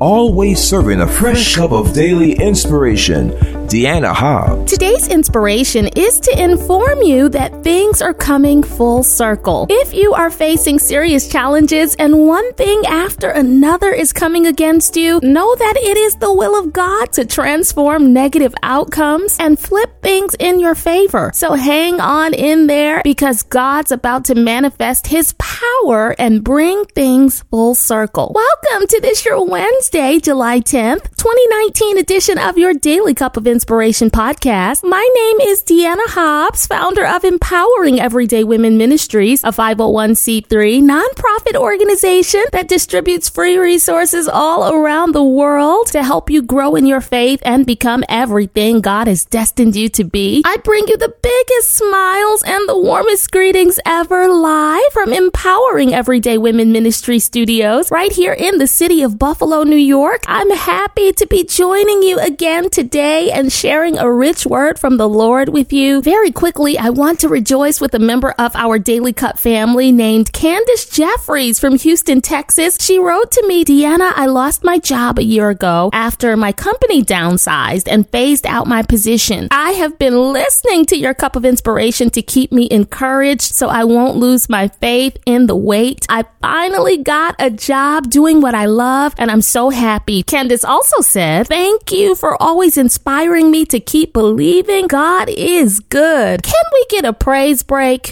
always serving a fresh cup of daily inspiration. Deanna Hobbs. Today's inspiration is to inform you that things are coming full circle. If you are facing serious challenges and one thing after another is coming against you, know that it is the will of God to transform negative outcomes and flip things in your favor. So hang on in there because God's about to manifest his power and bring things full circle. Welcome to this your Wednesday, July 10th, 2019 edition of your Daily Cup of Inspiration podcast. My name is Deanna Hobbs, founder of Empowering Everyday Women Ministries, a 501c3 nonprofit organization that distributes free resources all around the world to help you grow in your faith and become everything God has destined you to be. I bring you the biggest smiles and the warmest greetings ever live from Empowering Everyday Women Ministry Studios right here in the city of Buffalo, New York. I'm happy to be joining you again today and sharing a rich word from the Lord with you. Very quickly, I want to rejoice with a member of our Daily Cup family named Candace Jeffries from Houston, Texas. She wrote to me, Deanna, I lost my job a year ago after my company downsized and phased out my position. I have been listening to your cup of inspiration to keep me encouraged so I won't lose my faith in the wait. I finally got a job doing what I love and I'm so happy. Candace also said, thank you for always inspiring me to keep believing God is good. Can we get a praise break?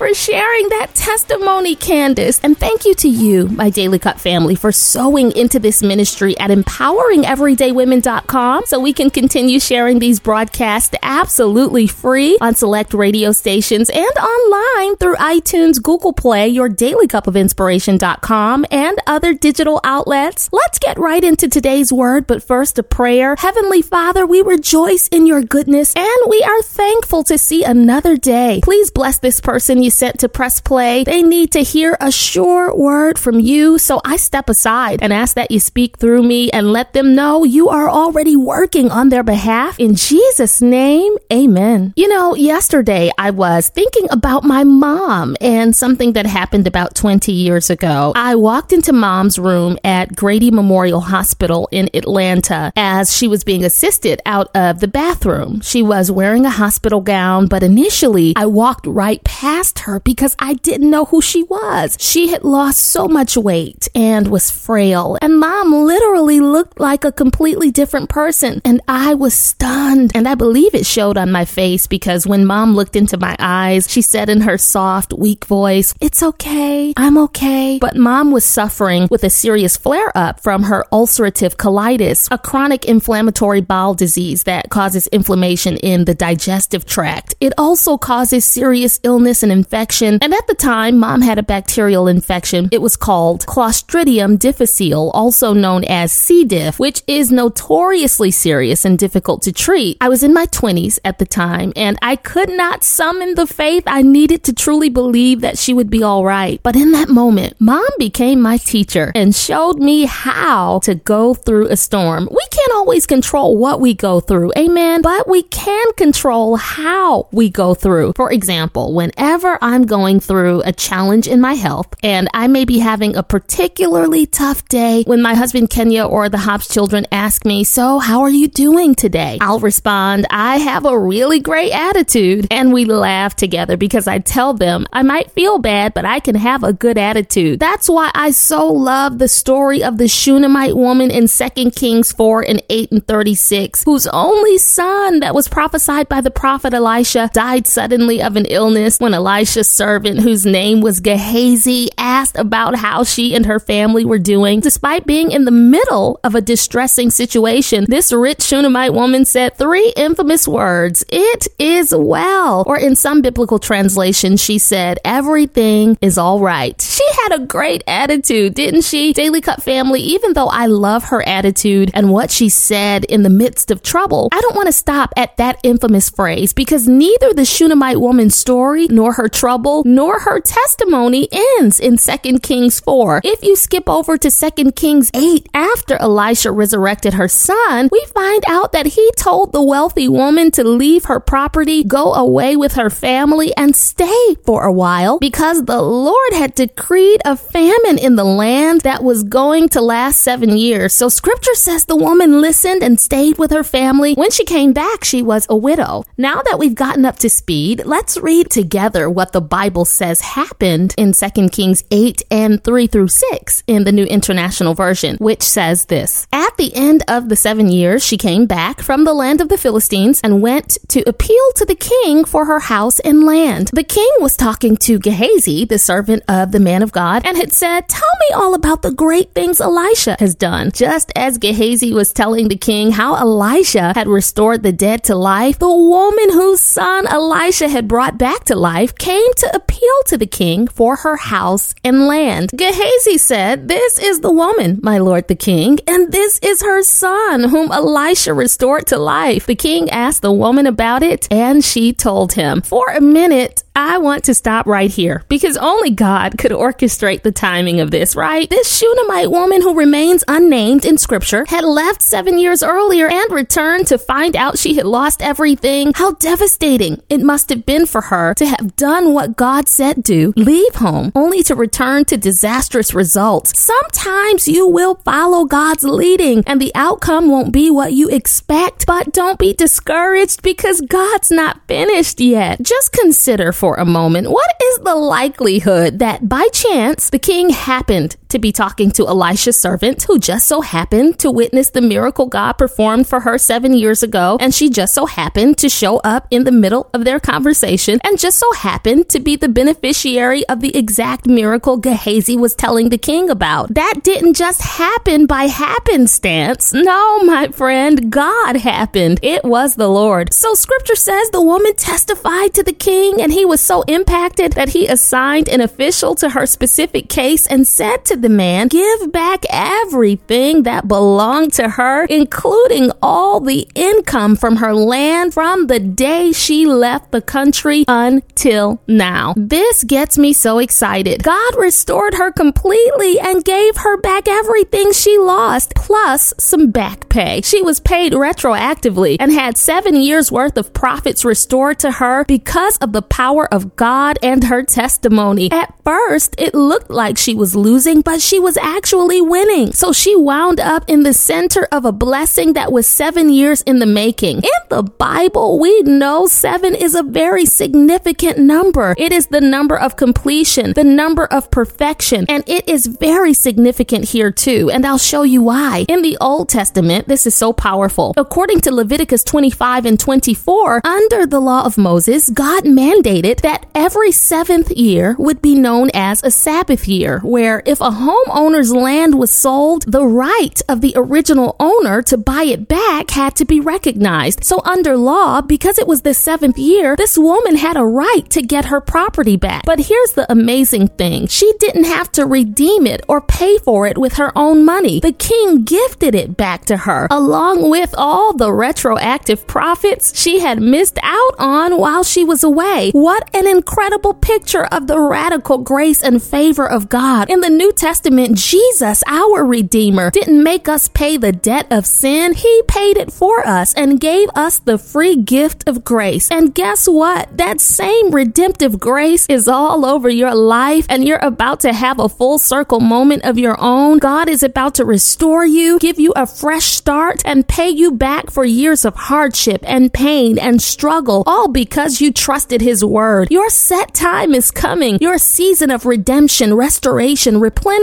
For sharing that testimony, Candace. And thank you to you, my Daily Cup family, for sowing into this ministry at empoweringeverydaywomen.com so we can continue sharing these broadcasts absolutely free on select radio stations and online through iTunes, Google Play, your daily cup of inspiration.com, and other digital outlets. Let's get right into today's word, but first a prayer. Heavenly Father, we rejoice in your goodness and we are thankful to see another day. Please bless this person person sent to press play, they need to hear a sure word from you. So I step aside and ask that you speak through me and let them know you are already working on their behalf. In Jesus' name, amen. You know, yesterday I was thinking about my mom and something that happened about 20 years ago. I walked into mom's room at Grady Memorial Hospital in Atlanta as she was being assisted out of the bathroom. She was wearing a hospital gown, but initially I walked right past her because I didn't know who she was. She had lost so much weight and was frail, and mom literally looked like a completely different person. And I was stunned, and I believe it showed on my face because when mom looked into my eyes, she said in her soft, weak voice, It's okay, I'm okay. But mom was suffering with a serious flare up from her ulcerative colitis, a chronic inflammatory bowel disease that causes inflammation in the digestive tract. It also causes serious illness and an infection. And at the time, mom had a bacterial infection. It was called Clostridium difficile, also known as C. diff, which is notoriously serious and difficult to treat. I was in my 20s at the time, and I could not summon the faith I needed to truly believe that she would be all right. But in that moment, mom became my teacher and showed me how to go through a storm. We can't always control what we go through, amen, but we can control how we go through. For example, whenever I'm going through a challenge in my health and I may be having a particularly tough day when my husband Kenya or the Hobbs children ask me, So, how are you doing today? I'll respond, I have a really great attitude. And we laugh together because I tell them I might feel bad, but I can have a good attitude. That's why I so love the story of the Shunammite woman in 2 Kings 4 and 8 and 36, whose only son that was prophesied by the prophet Elisha died suddenly of an illness when Elisha Elisha's servant, whose name was Gehazi, asked about how she and her family were doing. Despite being in the middle of a distressing situation, this rich Shunammite woman said three infamous words It is well. Or in some biblical translations, she said, Everything is all right. She had a great attitude, didn't she? Daily Cup family, even though I love her attitude and what she said in the midst of trouble, I don't want to stop at that infamous phrase because neither the Shunammite woman's story nor her trouble, nor her testimony ends in 2 Kings 4. If you skip over to 2 Kings 8, after Elisha resurrected her son, we find out that he told the wealthy woman to leave her property, go away with her family, and stay for a while because the Lord had decreed a famine in the land that was going to last seven years. So scripture says the woman listened and stayed with her family. When she came back, she was a widow. Now that we've gotten up to speed, let's read together what the Bible says happened in 2 Kings 8 and 3 through 6 in the New International Version, which says this. At the end of the seven years, she came back from the land of the Philistines and went to appeal to the king for her house and land. The king was talking to Gehazi, the servant of the man of God, and had said, Tell me all about the great things Elisha has done. Just as Gehazi was telling the king how Elisha had restored the dead to life, the woman whose son Elisha had brought back to life came to appeal to the king for her house and land. Gehazi said, This is the woman, my lord the king, and this is her son, whom Elisha restored to life. The king asked the woman about it, and she told him. For a minute, I want to stop right here because only God could orchestrate the timing of this, right? This Shunammite woman who remains unnamed in scripture had left seven years earlier and returned to find out she had lost everything. How devastating it must have been for her to have done what God said do, leave home, only to return to disastrous results. Sometimes you will follow God's leading and the outcome won't be what you expect, but don't be discouraged because God's not finished yet. Just consider for a moment. What is the likelihood that by chance the king happened to be talking to Elisha's servant who just so happened to witness the miracle God performed for her seven years ago, and she just so happened to show up in the middle of their conversation and just so happened to be the beneficiary of the exact miracle Gehazi was telling the king about. That didn't just happen by happenstance. No, my friend, God happened. It was the Lord. So scripture says the woman testified to the king and he was so impacted that he assigned an official to her specific case and said to the man, give back everything that belonged to her, including all the income from her land from the day she left the country until now. This gets me so excited. God restored her completely and gave her back everything she lost, plus some back pay. She was paid retroactively and had seven years worth of profits restored to her because of the power of God and her testimony. At first, it looked like she was losing, but she was actually winning. So she wound up in the center of a blessing that was seven years in the making. In the Bible, we know seven is a very significant number. It is the number of completion, the number of perfection, and it is very significant here too. And I'll show you why. In the Old Testament, this is so powerful. According to Leviticus 25 and 24, under the law of Moses, God mandated that every seventh year would be known as a Sabbath year, where if a homeowner's land was sold, the right of the original owner to buy it back had to be recognized. So under law, because it was the seventh year, this woman had a right to get her property back. But here's the amazing thing. She didn't have to redeem it or pay for it with her own money. The king gifted it back to her, along with all the retroactive profits she had missed out on while she was away. What an incredible picture of the radical grace and favor of God. In the New Testament, Jesus, our Redeemer, didn't make us pay the debt of sin. He paid it for us and gave us the free gift of grace. And guess what? That same redemptive grace is all over your life and you're about to have a full circle moment of your own. God is about to restore you, give you a fresh start, and pay you back for years of hardship and pain and struggle, all because you trusted His word. Your set time is coming. Your season of redemption, restoration, replenishment,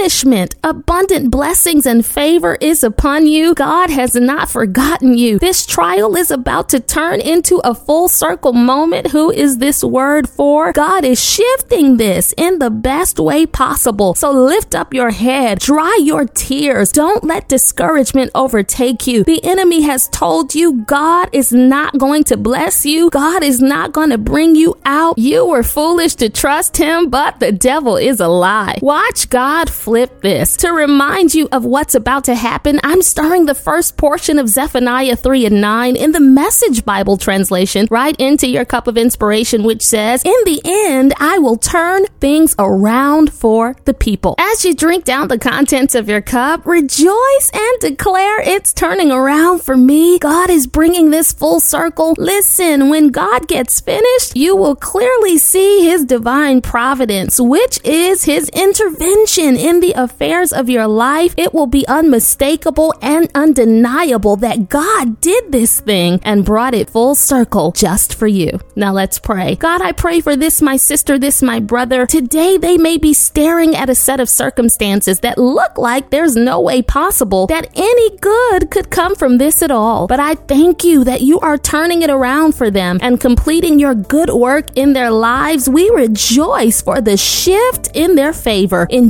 abundant blessings, and favor is upon you. God has not forgotten you. This trial is about to turn into a full circle moment. Who is this word for? God is shifting this in the best way possible. So lift up your head, dry your tears. Don't let discouragement overtake you. The enemy has told you God is not going to bless you. God is not going to bring you out. You were foolish to trust him, but the devil is a lie. Watch God flip this. To remind you of what's about to happen, I'm starring the first portion of Zephaniah 3 and 9 in the Message Bible translation right into your cup of inspiration, which says, In the end, I will turn things around for the people. As you drink down the contents of your cup, rejoice and declare it's turning around for me. God is bringing this full circle. Listen, when God gets finished, you will clearly see his divine providence, which is his intervention in the affairs of your life. It will be unmistakable and undeniable that God did this thing and brought it full circle just for you. Now let's pray. God, I pray for this, my sister, this, my brother. Today they may be staring at a set of circumstances that look like there's no way possible that any good could come from this at all. But I thank you that you are turning it around for them and completing your good work in their lives. We rejoice for the shift in their favor. In